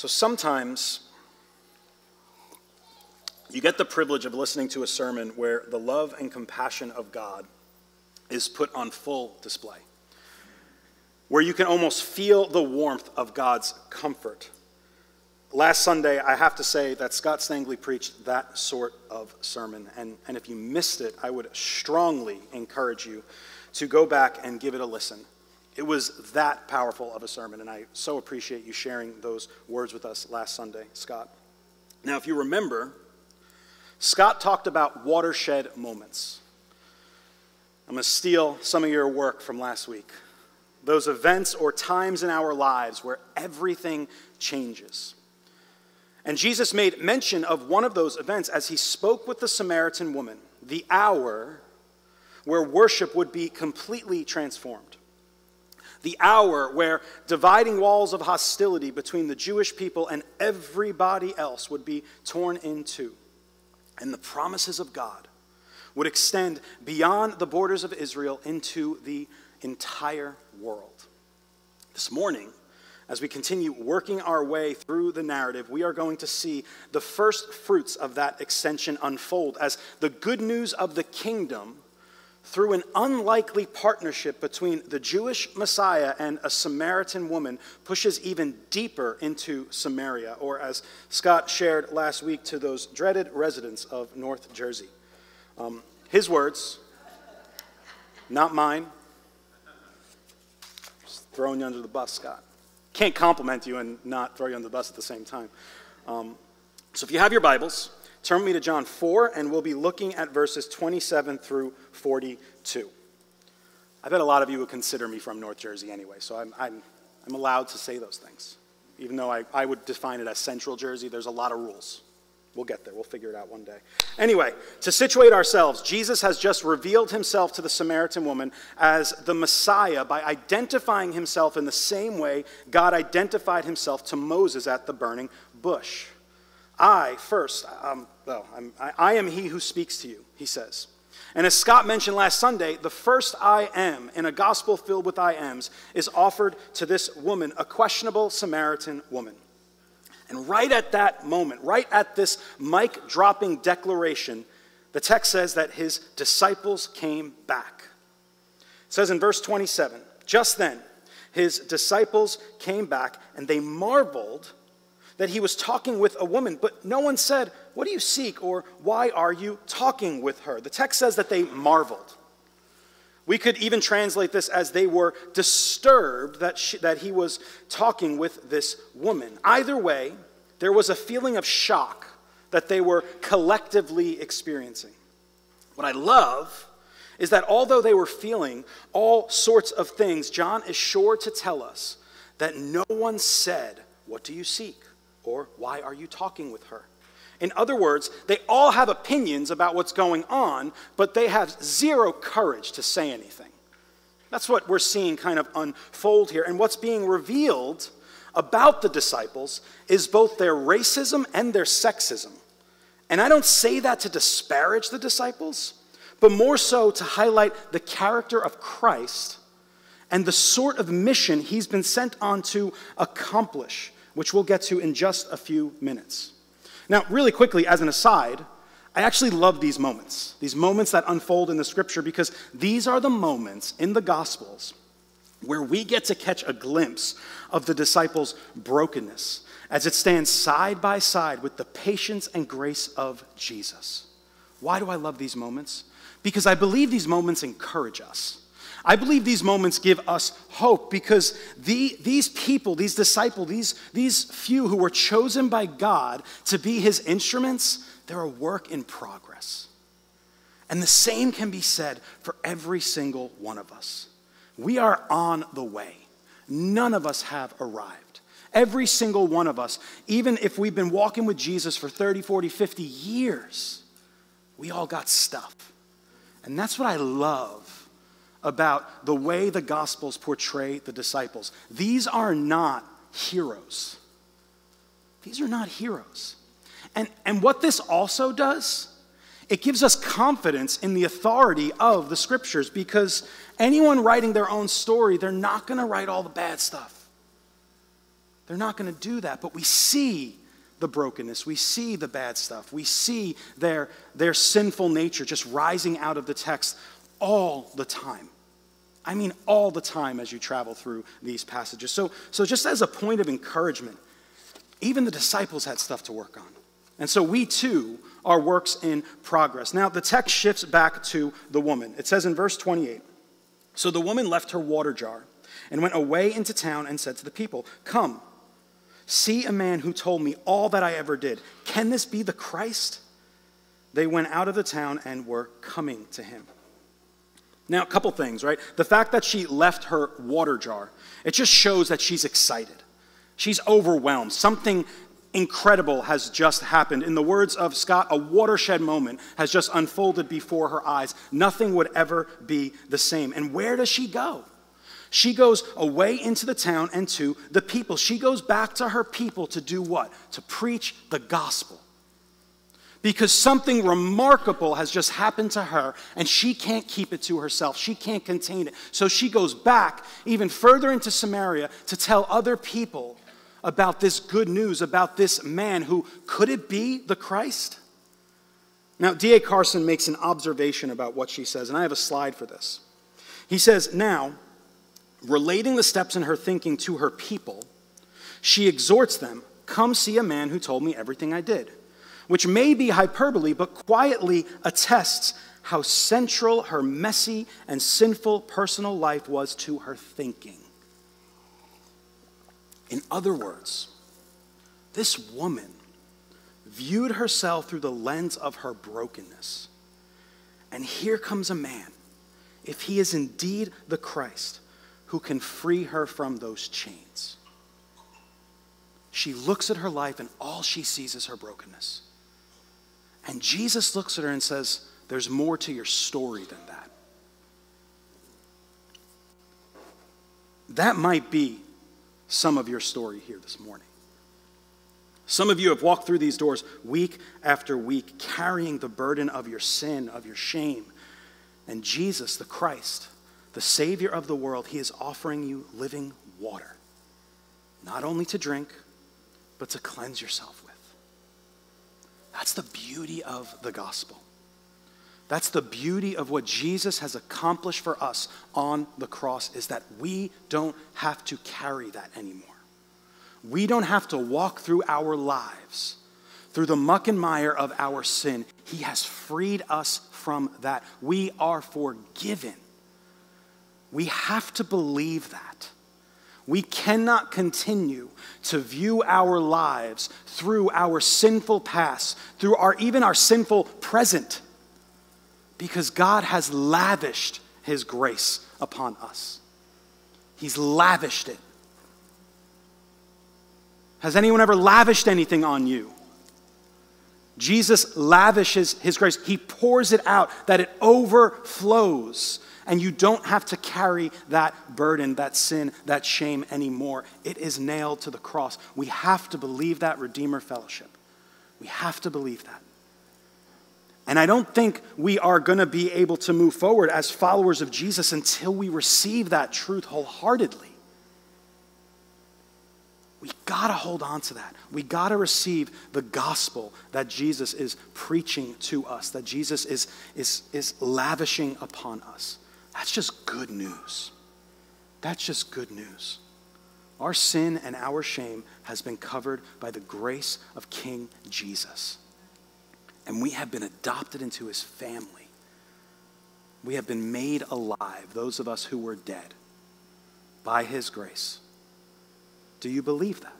So sometimes you get the privilege of listening to a sermon where the love and compassion of God is put on full display, where you can almost feel the warmth of God's comfort. Last Sunday, I have to say that Scott Stangley preached that sort of sermon. And, and if you missed it, I would strongly encourage you to go back and give it a listen. It was that powerful of a sermon, and I so appreciate you sharing those words with us last Sunday, Scott. Now, if you remember, Scott talked about watershed moments. I'm going to steal some of your work from last week. Those events or times in our lives where everything changes. And Jesus made mention of one of those events as he spoke with the Samaritan woman, the hour where worship would be completely transformed. The hour where dividing walls of hostility between the Jewish people and everybody else would be torn in two and the promises of God would extend beyond the borders of Israel into the entire world. This morning, as we continue working our way through the narrative, we are going to see the first fruits of that extension unfold as the good news of the kingdom through an unlikely partnership between the Jewish Messiah and a Samaritan woman, pushes even deeper into Samaria, or as Scott shared last week to those dreaded residents of North Jersey. Um, his words, not mine. Just throwing you under the bus, Scott. Can't compliment you and not throw you under the bus at the same time. Um, so if you have your Bibles, Turn with me to John 4, and we'll be looking at verses 27 through 42. I bet a lot of you would consider me from North Jersey anyway, so I'm, I'm, I'm allowed to say those things. Even though I, I would define it as Central Jersey, there's a lot of rules. We'll get there. We'll figure it out one day. Anyway, to situate ourselves, Jesus has just revealed himself to the Samaritan woman as the Messiah by identifying himself in the same way God identified himself to Moses at the burning bush. I, first, um, well, I, I am he who speaks to you, he says. And as Scott mentioned last Sunday, the first I am in a gospel filled with I ams is offered to this woman, a questionable Samaritan woman. And right at that moment, right at this mic dropping declaration, the text says that his disciples came back. It says in verse 27 Just then, his disciples came back and they marveled that he was talking with a woman, but no one said, What do you seek? or Why are you talking with her? The text says that they marveled. We could even translate this as they were disturbed that, she, that he was talking with this woman. Either way, there was a feeling of shock that they were collectively experiencing. What I love is that although they were feeling all sorts of things, John is sure to tell us that no one said, What do you seek? Or why are you talking with her? In other words, they all have opinions about what's going on, but they have zero courage to say anything. That's what we're seeing kind of unfold here. And what's being revealed about the disciples is both their racism and their sexism. And I don't say that to disparage the disciples, but more so to highlight the character of Christ and the sort of mission he's been sent on to accomplish which we'll get to in just a few minutes. Now, really quickly, as an aside, I actually love these moments, these moments that unfold in the scripture, because these are the moments in the Gospels where we get to catch a glimpse of the disciples' brokenness as it stands side by side with the patience and grace of Jesus. Why do I love these moments? Because I believe these moments encourage us. I believe these moments give us hope because the, these people, these disciples, these, these few who were chosen by God to be his instruments, they're a work in progress. And the same can be said for every single one of us. We are on the way. None of us have arrived. Every single one of us, even if we've been walking with Jesus for 30, 40, 50 years, we all got stuff. And that's what I love about the way the Gospels portray the disciples. These are not heroes. These are not heroes. And, and what this also does, it gives us confidence in the authority of the scriptures because anyone writing their own story, they're not going to write all the bad stuff. They're not going to do that. But we see the brokenness. We see the bad stuff. We see their, their sinful nature just rising out of the text all the time. I mean, all the time as you travel through these passages. So, so just as a point of encouragement, even the disciples had stuff to work on. And so we too are works in progress. Now, the text shifts back to the woman. It says in verse 28 So the woman left her water jar and went away into town and said to the people, Come, see a man who told me all that I ever did. Can this be the Christ? They went out of the town and were coming to him. Now, a couple things, right? The fact that she left her water jar, it just shows that she's excited. She's overwhelmed. Something incredible has just happened. In the words of Scott, a watershed moment has just unfolded before her eyes. Nothing would ever be the same. And where does she go? She goes away into the town and to the people. She goes back to her people to do what? To preach the gospel because something remarkable has just happened to her and she can't keep it to herself. She can't contain it. So she goes back even further into Samaria to tell other people about this good news, about this man who could it be the Christ? Now, D.A. Carson makes an observation about what she says, and I have a slide for this. He says, Now, relating the steps in her thinking to her people, she exhorts them, Come see a man who told me everything I did which may be hyperbole, but quietly attests how central her messy and sinful personal life was to her thinking. In other words, this woman viewed herself through the lens of her brokenness. And here comes a man, if he is indeed the Christ, who can free her from those chains. She looks at her life and all she sees is her brokenness. And Jesus looks at her and says, There's more to your story than that. That might be some of your story here this morning. Some of you have walked through these doors week after week, carrying the burden of your sin, of your shame. And Jesus, the Christ, the Savior of the world, He is offering you living water, not only to drink, but to cleanse yourself with. That's the beauty of the gospel. That's the beauty of what Jesus has accomplished for us on the cross is that we don't have to carry that anymore. We don't have to walk through our lives through the muck and mire of our sin. He has freed us from that. We are forgiven. We have to believe that. We cannot continue to view our lives through our sinful past, through our even our sinful present, because God has lavished his grace upon us. He's lavished it. Has anyone ever lavished anything on you? Jesus lavishes his grace. He pours it out that it overflows and you don't have to carry that burden, that sin, that shame anymore. It is nailed to the cross. We have to believe that Redeemer Fellowship. We have to believe that. And I don't think we are going to be able to move forward as followers of Jesus until we receive that truth wholeheartedly. We got to hold on to that. We got to receive the gospel that Jesus is preaching to us, that Jesus is, is, is lavishing upon us. That's just good news. That's just good news. Our sin and our shame has been covered by the grace of King Jesus. And we have been adopted into his family. We have been made alive, those of us who were dead, by his grace. Do you believe that?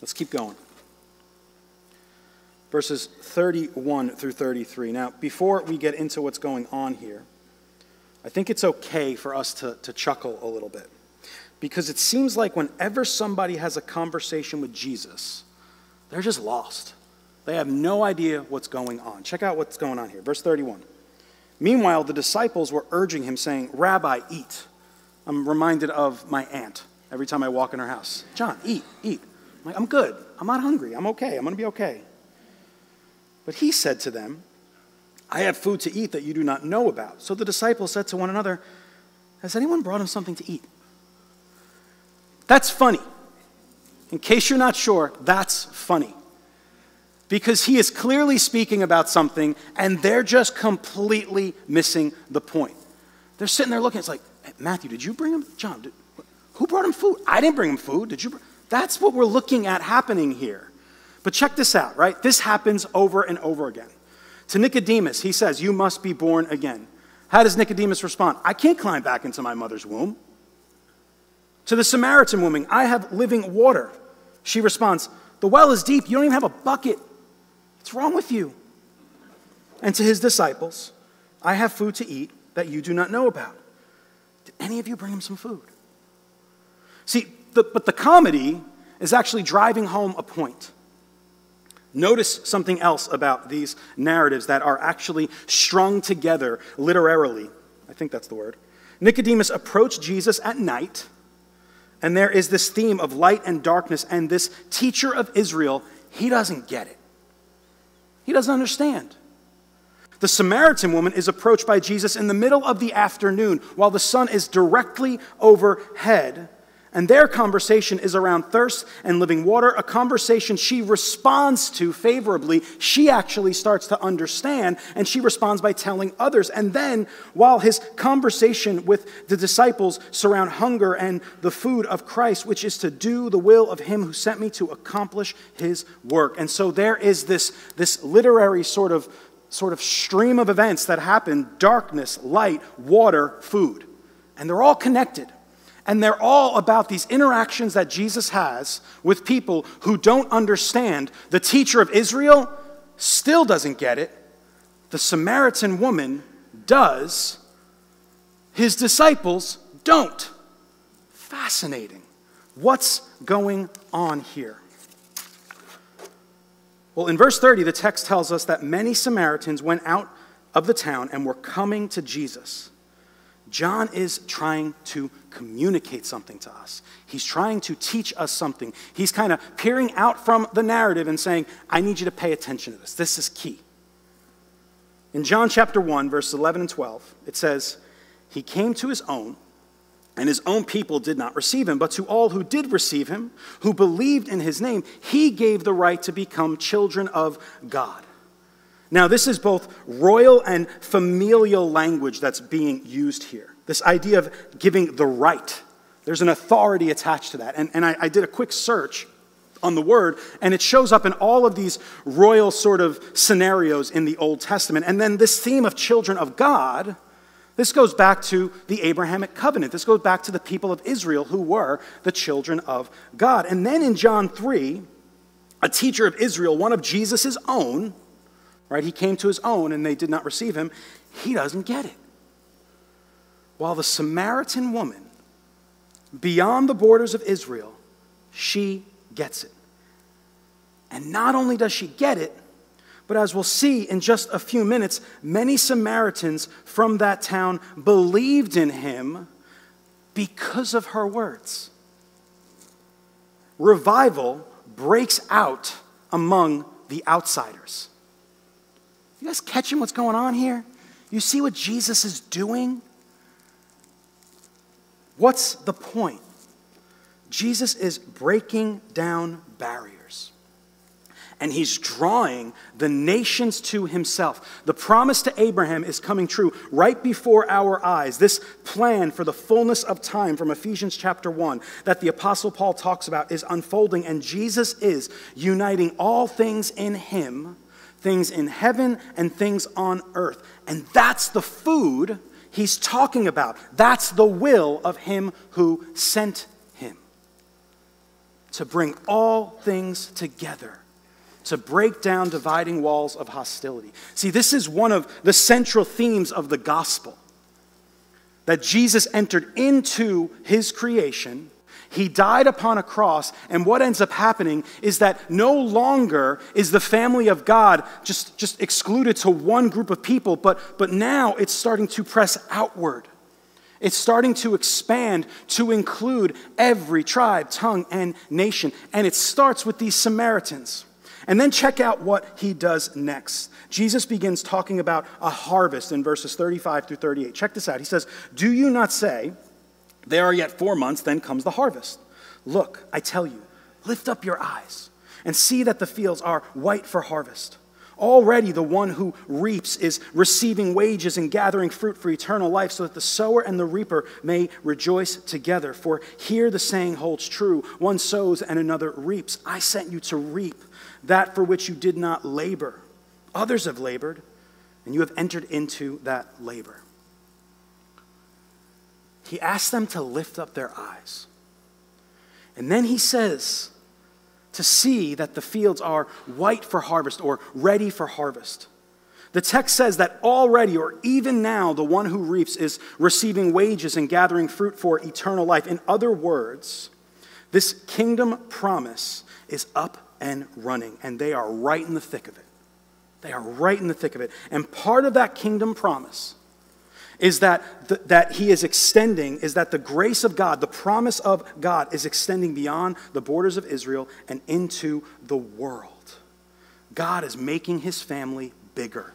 Let's keep going verses 31 through 33. Now, before we get into what's going on here, I think it's okay for us to, to chuckle a little bit. Because it seems like whenever somebody has a conversation with Jesus, they're just lost. They have no idea what's going on. Check out what's going on here. Verse 31. Meanwhile, the disciples were urging him, saying, Rabbi, eat. I'm reminded of my aunt every time I walk in her house. John, eat, eat. I'm like, I'm good. I'm not hungry. I'm okay. I'm going to be okay. But he said to them, I have food to eat that you do not know about. So the disciples said to one another, Has anyone brought him something to eat? That's funny. In case you're not sure, that's funny. Because he is clearly speaking about something and they're just completely missing the point. They're sitting there looking, it's like, Matthew, did you bring him? John, did, who brought him food? I didn't bring him food. Did you? That's what we're looking at happening here. But check this out, right? This happens over and over again. To Nicodemus, he says, You must be born again. How does Nicodemus respond? I can't climb back into my mother's womb. To the Samaritan woman, I have living water. She responds, The well is deep. You don't even have a bucket. What's wrong with you? And to his disciples, I have food to eat that you do not know about. Did any of you bring him some food? See, the, but the comedy is actually driving home a point. Notice something else about these narratives that are actually strung together literarily. I think that's the word. Nicodemus approached Jesus at night, and there is this theme of light and darkness, and this teacher of Israel, he doesn't get it. He doesn't understand. The Samaritan woman is approached by Jesus in the middle of the afternoon while the sun is directly overhead. And their conversation is around thirst and living water, a conversation she responds to favorably. She actually starts to understand, and she responds by telling others. And then, while his conversation with the disciples surround hunger and the food of Christ, which is to do the will of him who sent me to accomplish his work. And so there is this, this literary sort of, sort of stream of events that happen darkness, light, water, food. And they're all connected. And they're all about these interactions that Jesus has with people who don't understand. The teacher of Israel still doesn't get it. The Samaritan woman does. His disciples don't. Fascinating. What's going on here? Well, in verse 30, the text tells us that many Samaritans went out of the town and were coming to Jesus. John is trying to communicate something to us. He's trying to teach us something. He's kind of peering out from the narrative and saying, I need you to pay attention to this. This is key. In John chapter 1, verses 11 and 12, it says, He came to his own, and his own people did not receive him. But to all who did receive him, who believed in his name, he gave the right to become children of God. Now, this is both royal and familial language that's being used here. This idea of giving the right. There's an authority attached to that. And, and I, I did a quick search on the word, and it shows up in all of these royal sort of scenarios in the Old Testament. And then this theme of children of God, this goes back to the Abrahamic covenant. This goes back to the people of Israel who were the children of God. And then in John 3, a teacher of Israel, one of Jesus' own, right? He came to his own and they did not receive him. He doesn't get it. While the Samaritan woman, beyond the borders of Israel, she gets it. And not only does she get it, but as we'll see in just a few minutes, many Samaritans from that town believed in him because of her words. Revival breaks out among the outsiders. You guys catching what's going on here? You see what Jesus is doing? What's the point? Jesus is breaking down barriers. And he's drawing the nations to himself. The promise to Abraham is coming true right before our eyes. This plan for the fullness of time from Ephesians chapter 1 that the Apostle Paul talks about is unfolding, and Jesus is uniting all things in him things in heaven and things on earth. And that's the food he's talking about. That's the will of him who sent him to bring all things together. To break down dividing walls of hostility. See, this is one of the central themes of the gospel that Jesus entered into his creation he died upon a cross, and what ends up happening is that no longer is the family of God just, just excluded to one group of people, but, but now it's starting to press outward. It's starting to expand to include every tribe, tongue, and nation. And it starts with these Samaritans. And then check out what he does next. Jesus begins talking about a harvest in verses 35 through 38. Check this out. He says, Do you not say, there are yet four months, then comes the harvest. Look, I tell you, lift up your eyes and see that the fields are white for harvest. Already the one who reaps is receiving wages and gathering fruit for eternal life, so that the sower and the reaper may rejoice together. For here the saying holds true one sows and another reaps. I sent you to reap that for which you did not labor. Others have labored, and you have entered into that labor. He asks them to lift up their eyes. And then he says, to see that the fields are white for harvest or ready for harvest. The text says that already or even now the one who reaps is receiving wages and gathering fruit for eternal life. In other words, this kingdom promise is up and running, and they are right in the thick of it. They are right in the thick of it. And part of that kingdom promise is that, the, that he is extending, is that the grace of God, the promise of God, is extending beyond the borders of Israel and into the world. God is making his family bigger.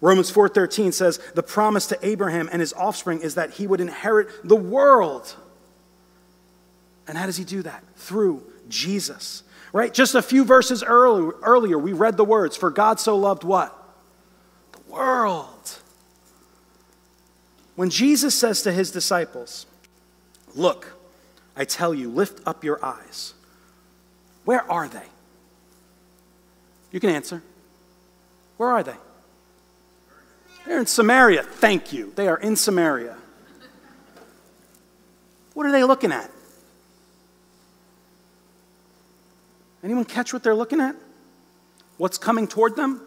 Romans 4:13 says the promise to Abraham and his offspring is that he would inherit the world. And how does he do that? Through Jesus. Right? Just a few verses earlier we read the words, for God so loved what? The world when Jesus says to his disciples, Look, I tell you, lift up your eyes, where are they? You can answer. Where are they? They're in Samaria. Thank you. They are in Samaria. What are they looking at? Anyone catch what they're looking at? What's coming toward them?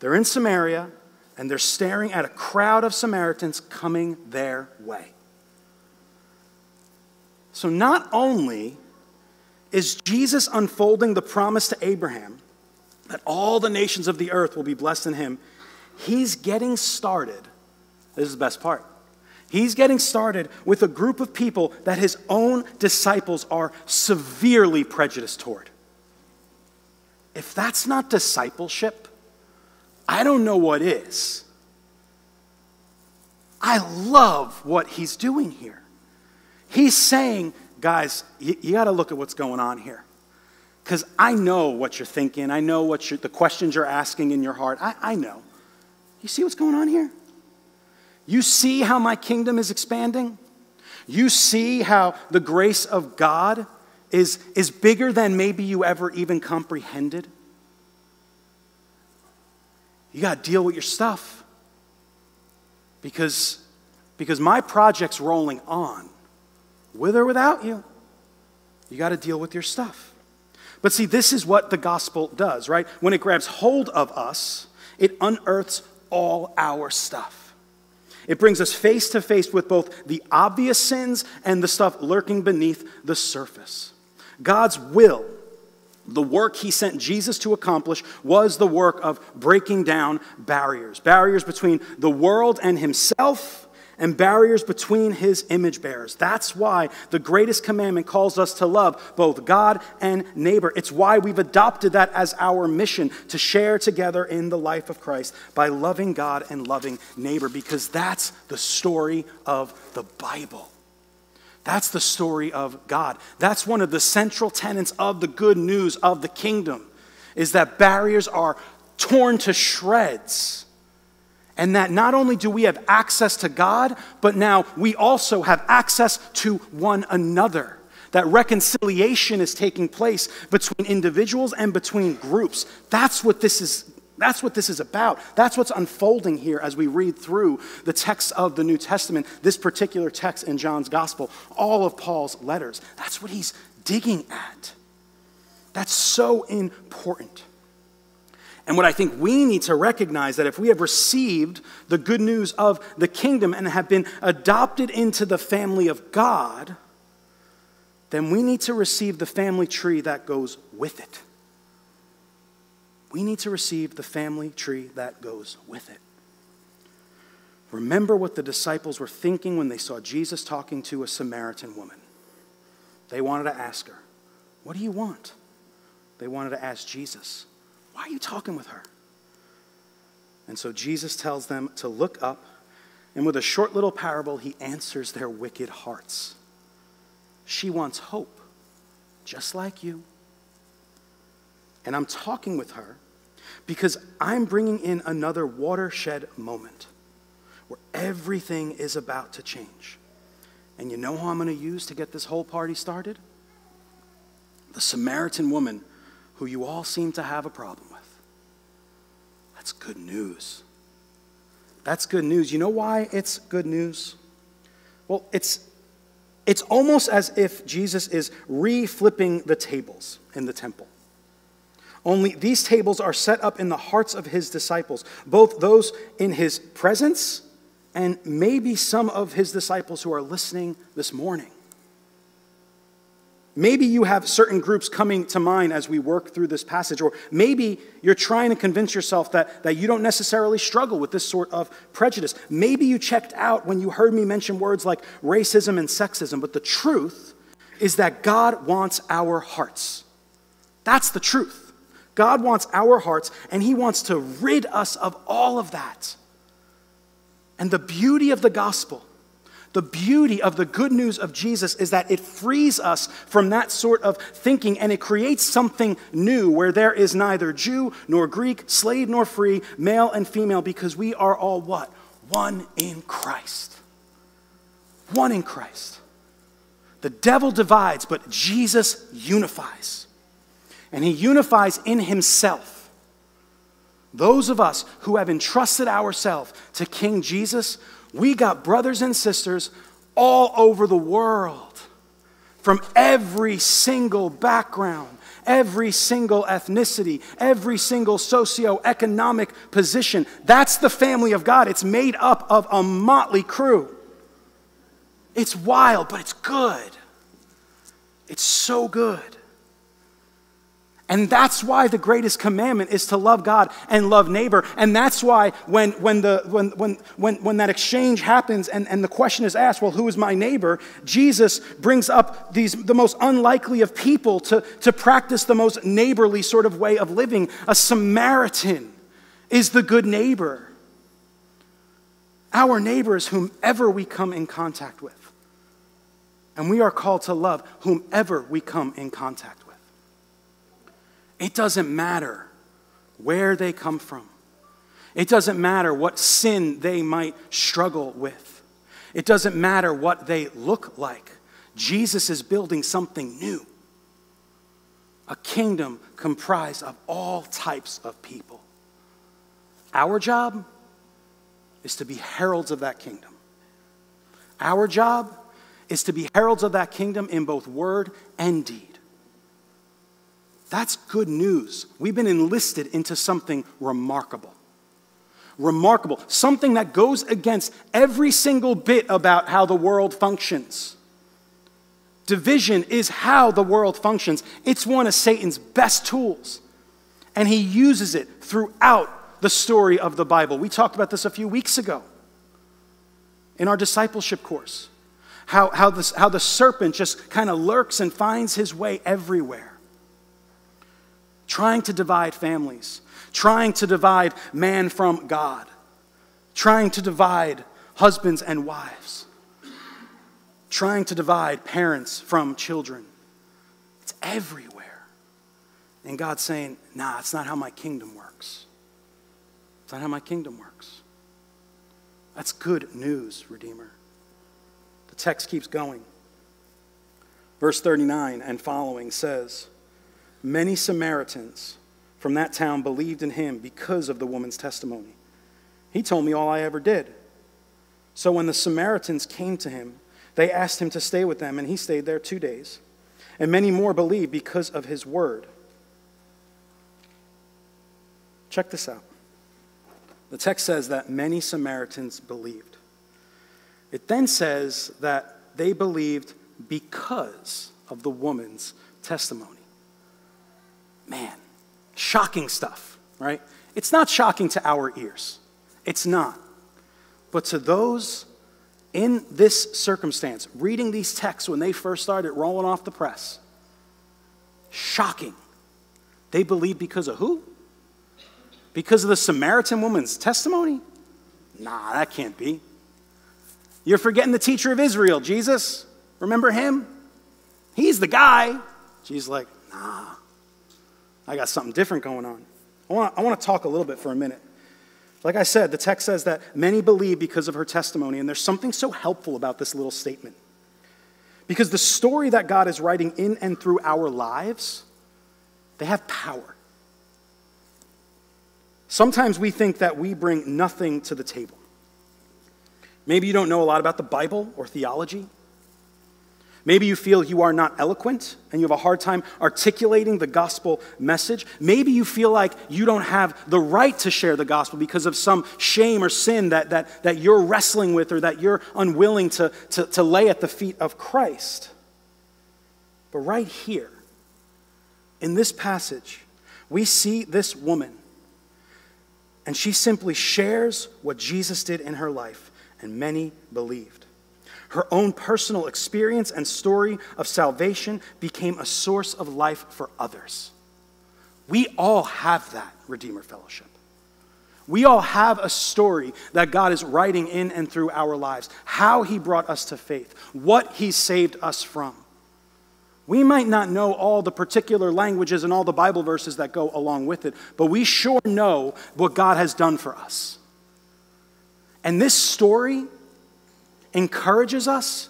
They're in Samaria and they're staring at a crowd of Samaritans coming their way. So, not only is Jesus unfolding the promise to Abraham that all the nations of the earth will be blessed in him, he's getting started. This is the best part. He's getting started with a group of people that his own disciples are severely prejudiced toward. If that's not discipleship, I don't know what is. I love what he's doing here. He's saying, guys, you, you got to look at what's going on here. Because I know what you're thinking. I know what the questions you're asking in your heart. I, I know. You see what's going on here? You see how my kingdom is expanding? You see how the grace of God is, is bigger than maybe you ever even comprehended? You got to deal with your stuff. Because, because my project's rolling on, with or without you. You got to deal with your stuff. But see, this is what the gospel does, right? When it grabs hold of us, it unearths all our stuff. It brings us face to face with both the obvious sins and the stuff lurking beneath the surface. God's will the work he sent Jesus to accomplish was the work of breaking down barriers barriers between the world and himself, and barriers between his image bearers. That's why the greatest commandment calls us to love both God and neighbor. It's why we've adopted that as our mission to share together in the life of Christ by loving God and loving neighbor, because that's the story of the Bible. That's the story of God. That's one of the central tenets of the good news of the kingdom is that barriers are torn to shreds. And that not only do we have access to God, but now we also have access to one another. That reconciliation is taking place between individuals and between groups. That's what this is that's what this is about. That's what's unfolding here as we read through the text of the New Testament, this particular text in John's gospel, all of Paul's letters. That's what he's digging at. That's so important. And what I think we need to recognize that if we have received the good news of the kingdom and have been adopted into the family of God, then we need to receive the family tree that goes with it we need to receive the family tree that goes with it. Remember what the disciples were thinking when they saw Jesus talking to a Samaritan woman. They wanted to ask her, What do you want? They wanted to ask Jesus, Why are you talking with her? And so Jesus tells them to look up, and with a short little parable, he answers their wicked hearts. she wants hope, just like you. And I'm talking with her because I'm bringing in another watershed moment where everything is about to change. And you know who I'm going to use to get this whole party started? The Samaritan woman who you all seem to have a problem with. That's good news. That's good news. You know why it's good news? Well, it's, it's almost as if Jesus is re flipping the tables in the temple. Only these tables are set up in the hearts of his disciples, both those in his presence and maybe some of his disciples who are listening this morning. Maybe you have certain groups coming to mind as we work through this passage, or maybe you're trying to convince yourself that, that you don't necessarily struggle with this sort of prejudice. Maybe you checked out when you heard me mention words like racism and sexism, but the truth is that God wants our hearts. That's the truth. God wants our hearts, and He wants to rid us of all of that. And the beauty of the gospel the beauty of the good news of Jesus is that it frees us from that sort of thinking and it creates something new where there is neither Jew nor Greek, slave nor free, male and female, because we are all what? One in Christ. One in Christ. The devil divides, but Jesus unifies. And he unifies in himself. Those of us who have entrusted ourselves to King Jesus we got brothers and sisters all over the world from every single background, every single ethnicity, every single socioeconomic position. That's the family of God. It's made up of a motley crew. It's wild, but it's good. It's so good. And that's why the greatest commandment is to love God and love neighbor. And that's why when, when, the, when, when, when, when that exchange happens and, and the question is asked, well, who is my neighbor? Jesus brings up these, the most unlikely of people to, to practice the most neighborly sort of way of living. A Samaritan is the good neighbor. Our neighbor is whomever we come in contact with. And we are called to love whomever we come in contact with. It doesn't matter where they come from. It doesn't matter what sin they might struggle with. It doesn't matter what they look like. Jesus is building something new a kingdom comprised of all types of people. Our job is to be heralds of that kingdom. Our job is to be heralds of that kingdom in both word and deed. That's good news. We've been enlisted into something remarkable. Remarkable. Something that goes against every single bit about how the world functions. Division is how the world functions, it's one of Satan's best tools. And he uses it throughout the story of the Bible. We talked about this a few weeks ago in our discipleship course. How, how, this, how the serpent just kind of lurks and finds his way everywhere trying to divide families, trying to divide man from God, trying to divide husbands and wives, trying to divide parents from children. It's everywhere. And God's saying, nah, it's not how my kingdom works. It's not how my kingdom works. That's good news, Redeemer. The text keeps going. Verse 39 and following says, Many Samaritans from that town believed in him because of the woman's testimony. He told me all I ever did. So when the Samaritans came to him, they asked him to stay with them, and he stayed there two days. And many more believed because of his word. Check this out. The text says that many Samaritans believed. It then says that they believed because of the woman's testimony. Man, shocking stuff, right? It's not shocking to our ears. It's not. But to those in this circumstance, reading these texts when they first started rolling off the press, shocking. They believe because of who? Because of the Samaritan woman's testimony? Nah, that can't be. You're forgetting the teacher of Israel, Jesus. Remember him? He's the guy. She's like, Nah, I got something different going on. I want, I want to talk a little bit for a minute. Like I said, the text says that many believe because of her testimony, and there's something so helpful about this little statement. Because the story that God is writing in and through our lives, they have power. Sometimes we think that we bring nothing to the table. Maybe you don't know a lot about the Bible or theology. Maybe you feel you are not eloquent and you have a hard time articulating the gospel message. Maybe you feel like you don't have the right to share the gospel because of some shame or sin that, that, that you're wrestling with or that you're unwilling to, to, to lay at the feet of Christ. But right here, in this passage, we see this woman, and she simply shares what Jesus did in her life, and many believed. Her own personal experience and story of salvation became a source of life for others. We all have that, Redeemer Fellowship. We all have a story that God is writing in and through our lives, how He brought us to faith, what He saved us from. We might not know all the particular languages and all the Bible verses that go along with it, but we sure know what God has done for us. And this story encourages us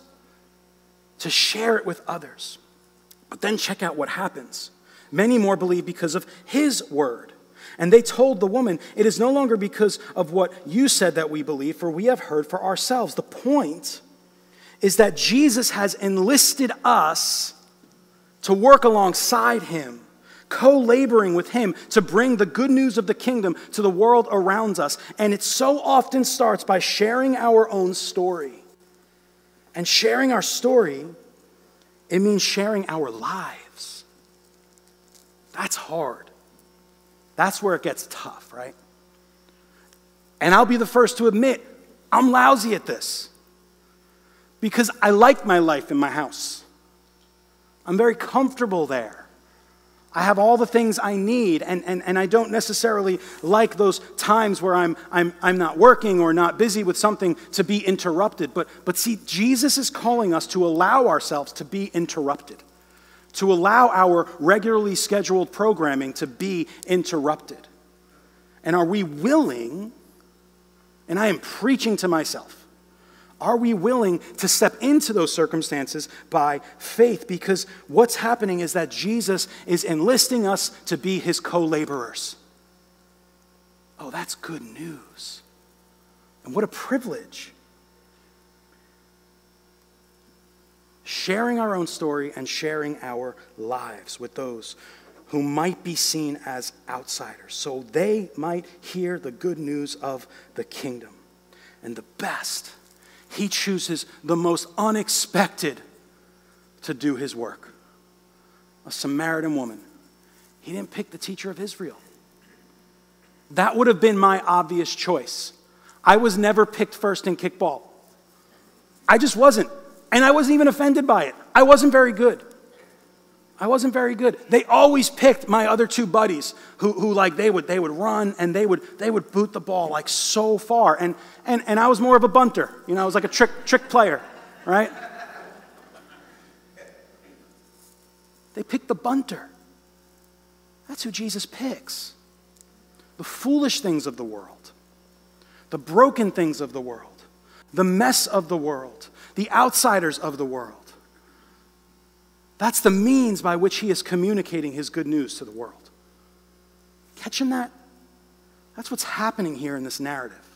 to share it with others. But then check out what happens. Many more believe because of his word. And they told the woman, It is no longer because of what you said that we believe, for we have heard for ourselves. The point is that Jesus has enlisted us to work alongside him, co laboring with him to bring the good news of the kingdom to the world around us. And it so often starts by sharing our own story. And sharing our story, it means sharing our lives. That's hard. That's where it gets tough, right? And I'll be the first to admit, I'm lousy at this because I like my life in my house. I'm very comfortable there. I have all the things I need, and, and, and I don't necessarily like those times where I'm, I'm, I'm not working or not busy with something to be interrupted. But, but see, Jesus is calling us to allow ourselves to be interrupted, to allow our regularly scheduled programming to be interrupted. And are we willing, and I am preaching to myself, are we willing to step into those circumstances by faith? Because what's happening is that Jesus is enlisting us to be his co laborers. Oh, that's good news. And what a privilege. Sharing our own story and sharing our lives with those who might be seen as outsiders, so they might hear the good news of the kingdom. And the best he chooses the most unexpected to do his work a Samaritan woman. He didn't pick the teacher of Israel. That would have been my obvious choice. I was never picked first in kickball. I just wasn't. And I wasn't even offended by it. I wasn't very good. I wasn't very good. They always picked my other two buddies who, who like they would they would run and they would they would boot the ball like so far. And and, and I was more of a bunter. You know, I was like a trick trick player, right? They picked the bunter. That's who Jesus picks. The foolish things of the world, the broken things of the world, the mess of the world, the outsiders of the world. That's the means by which he is communicating his good news to the world. Catching that? That's what's happening here in this narrative.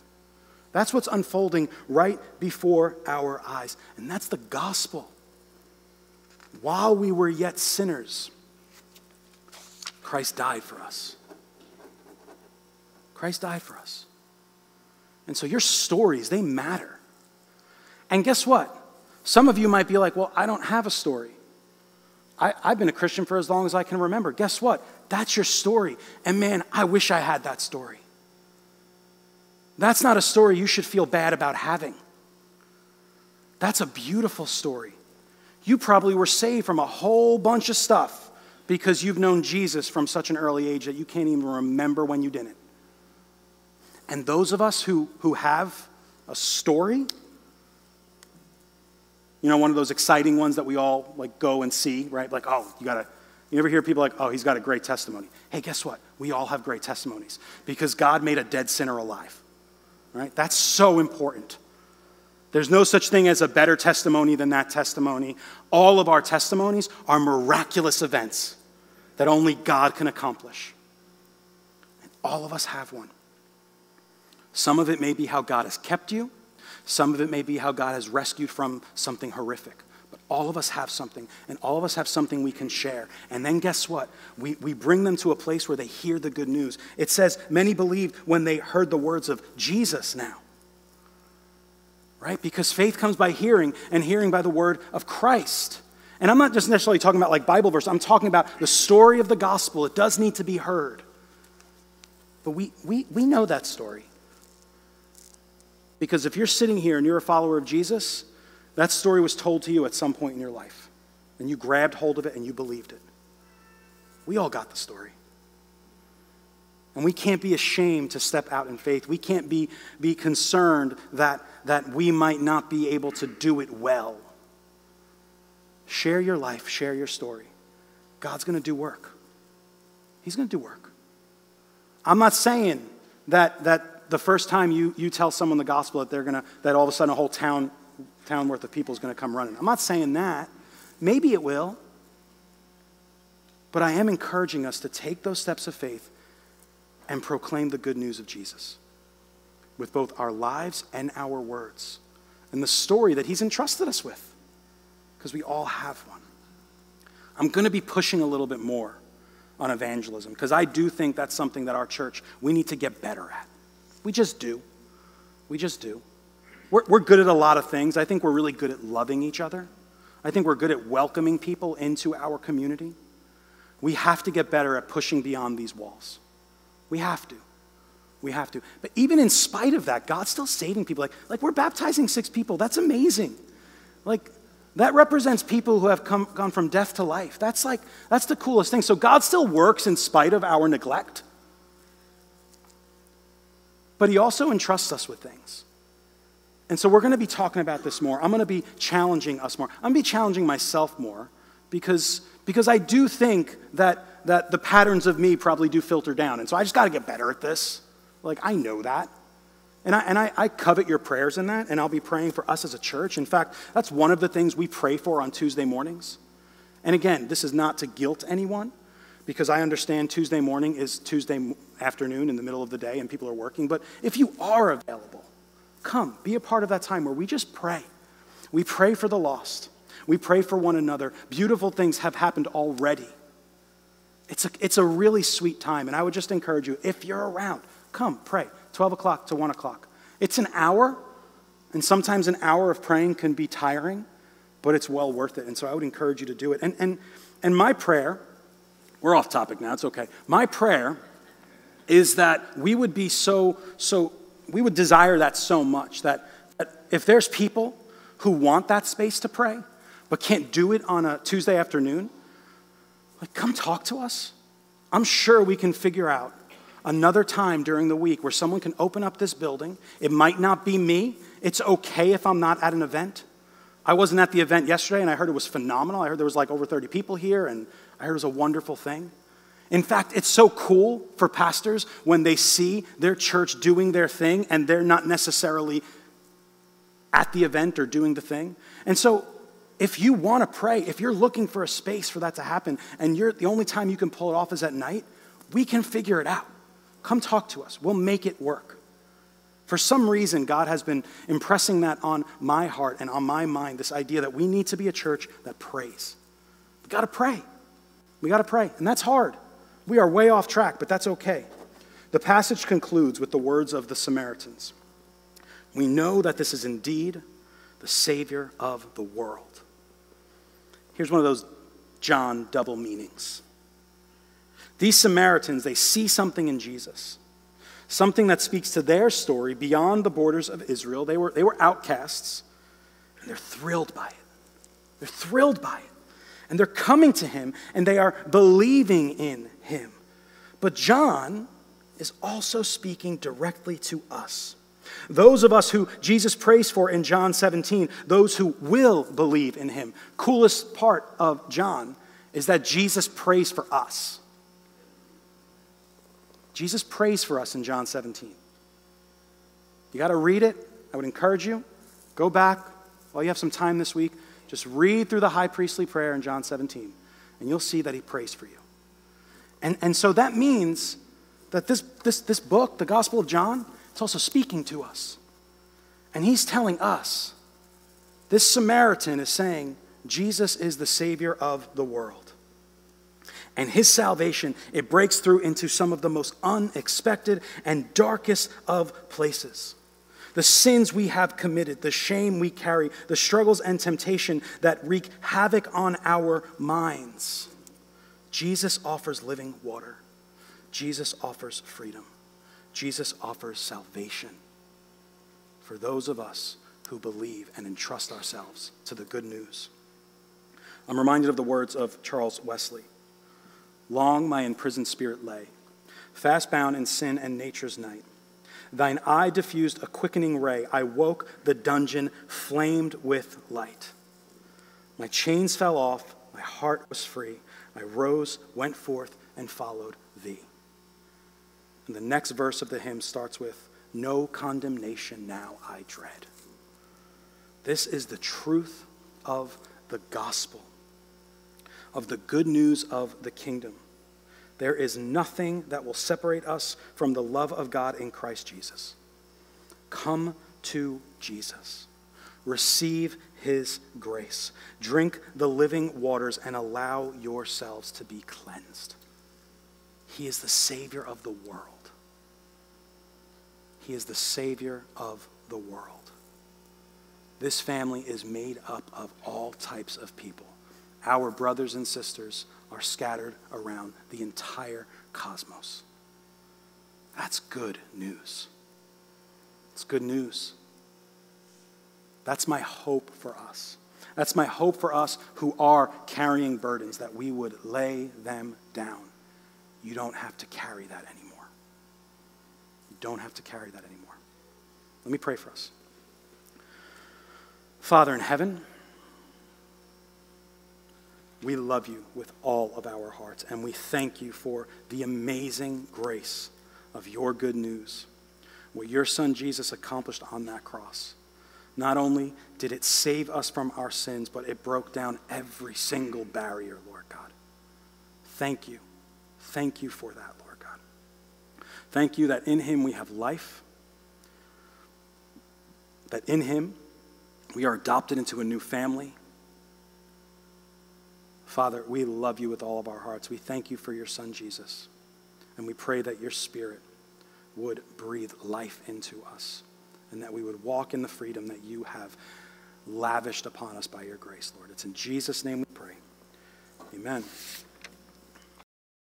That's what's unfolding right before our eyes. And that's the gospel. While we were yet sinners, Christ died for us. Christ died for us. And so your stories, they matter. And guess what? Some of you might be like, well, I don't have a story. I, have been a Christian for as long as I can remember. Guess what? That's your story. And man, I wish I had that story. That's not a story you should feel bad about having. That's a beautiful story. You probably were saved from a whole bunch of stuff because you've known Jesus from such an early age that you can't even remember when you didn't. And those of us who, who have a story, you know, one of those exciting ones that we all like go and see, right? Like, oh, you gotta, you ever hear people like, oh, he's got a great testimony. Hey, guess what? We all have great testimonies because God made a dead sinner alive, right? That's so important. There's no such thing as a better testimony than that testimony. All of our testimonies are miraculous events that only God can accomplish. And all of us have one. Some of it may be how God has kept you, some of it may be how God has rescued from something horrific. But all of us have something, and all of us have something we can share. And then guess what? We, we bring them to a place where they hear the good news. It says, Many believed when they heard the words of Jesus now right? Because faith comes by hearing, and hearing by the word of Christ. And I'm not just necessarily talking about like Bible verse, I'm talking about the story of the gospel. It does need to be heard. But we, we, we know that story. Because if you're sitting here and you're a follower of Jesus, that story was told to you at some point in your life. And you grabbed hold of it and you believed it. We all got the story. And we can't be ashamed to step out in faith. We can't be, be concerned that, that we might not be able to do it well. Share your life, share your story. God's going to do work. He's going to do work. I'm not saying that, that the first time you, you tell someone the gospel that they're to, that all of a sudden a whole town, town worth of people is to come running. I'm not saying that. Maybe it will. But I am encouraging us to take those steps of faith and proclaim the good news of Jesus with both our lives and our words and the story that He's entrusted us with, because we all have one. I'm going to be pushing a little bit more on evangelism because I do think that's something that our church we need to get better at. We just do. We just do. We're, we're good at a lot of things. I think we're really good at loving each other. I think we're good at welcoming people into our community. We have to get better at pushing beyond these walls. We have to. We have to. But even in spite of that, God's still saving people. Like, like we're baptizing six people. That's amazing. Like, that represents people who have come, gone from death to life. That's like, that's the coolest thing. So God still works in spite of our neglect. But He also entrusts us with things. And so we're going to be talking about this more. I'm going to be challenging us more. I'm going to be challenging myself more because, because I do think that that the patterns of me probably do filter down. And so I just got to get better at this. Like, I know that. And, I, and I, I covet your prayers in that, and I'll be praying for us as a church. In fact, that's one of the things we pray for on Tuesday mornings. And again, this is not to guilt anyone, because I understand Tuesday morning is Tuesday afternoon in the middle of the day and people are working. But if you are available, come, be a part of that time where we just pray. We pray for the lost, we pray for one another. Beautiful things have happened already. It's a, it's a really sweet time. And I would just encourage you, if you're around, come pray. 12 o'clock to 1 o'clock. It's an hour, and sometimes an hour of praying can be tiring, but it's well worth it. And so I would encourage you to do it. And, and, and my prayer, we're off topic now, it's okay. My prayer is that we would be so, so, we would desire that so much that, that if there's people who want that space to pray, but can't do it on a Tuesday afternoon, like, come talk to us. I'm sure we can figure out another time during the week where someone can open up this building. It might not be me. It's okay if I'm not at an event. I wasn't at the event yesterday and I heard it was phenomenal. I heard there was like over 30 people here and I heard was a wonderful thing. In fact, it's so cool for pastors when they see their church doing their thing and they're not necessarily at the event or doing the thing. And so if you want to pray, if you're looking for a space for that to happen, and you're, the only time you can pull it off is at night, we can figure it out. Come talk to us. We'll make it work. For some reason, God has been impressing that on my heart and on my mind this idea that we need to be a church that prays. We've got to pray. We got to pray. And that's hard. We are way off track, but that's okay. The passage concludes with the words of the Samaritans We know that this is indeed the Savior of the world. Here's one of those John double meanings. These Samaritans, they see something in Jesus, something that speaks to their story beyond the borders of Israel. They were, they were outcasts, and they're thrilled by it. They're thrilled by it. And they're coming to him, and they are believing in him. But John is also speaking directly to us. Those of us who Jesus prays for in John 17, those who will believe in him. Coolest part of John is that Jesus prays for us. Jesus prays for us in John 17. You got to read it. I would encourage you. Go back while you have some time this week. Just read through the high priestly prayer in John 17, and you'll see that he prays for you. And, and so that means that this, this, this book, the Gospel of John, it's also speaking to us. And he's telling us this Samaritan is saying, Jesus is the Savior of the world. And his salvation, it breaks through into some of the most unexpected and darkest of places. The sins we have committed, the shame we carry, the struggles and temptation that wreak havoc on our minds. Jesus offers living water. Jesus offers freedom. Jesus offers salvation for those of us who believe and entrust ourselves to the good news. I'm reminded of the words of Charles Wesley Long my imprisoned spirit lay, fast bound in sin and nature's night. Thine eye diffused a quickening ray. I woke, the dungeon flamed with light. My chains fell off, my heart was free. I rose, went forth, and followed thee. And the next verse of the hymn starts with, No condemnation now I dread. This is the truth of the gospel, of the good news of the kingdom. There is nothing that will separate us from the love of God in Christ Jesus. Come to Jesus. Receive his grace. Drink the living waters and allow yourselves to be cleansed. He is the Savior of the world. He is the Savior of the world. This family is made up of all types of people. Our brothers and sisters are scattered around the entire cosmos. That's good news. It's good news. That's my hope for us. That's my hope for us who are carrying burdens, that we would lay them down. You don't have to carry that anymore You don't have to carry that anymore. Let me pray for us. Father in heaven, we love you with all of our hearts, and we thank you for the amazing grace of your good news, what your son Jesus accomplished on that cross. Not only did it save us from our sins, but it broke down every single barrier, Lord God. Thank you. Thank you for that, Lord. God. Thank you that in him we have life, that in him we are adopted into a new family. Father, we love you with all of our hearts. We thank you for your son, Jesus. And we pray that your spirit would breathe life into us and that we would walk in the freedom that you have lavished upon us by your grace, Lord. It's in Jesus' name we pray. Amen.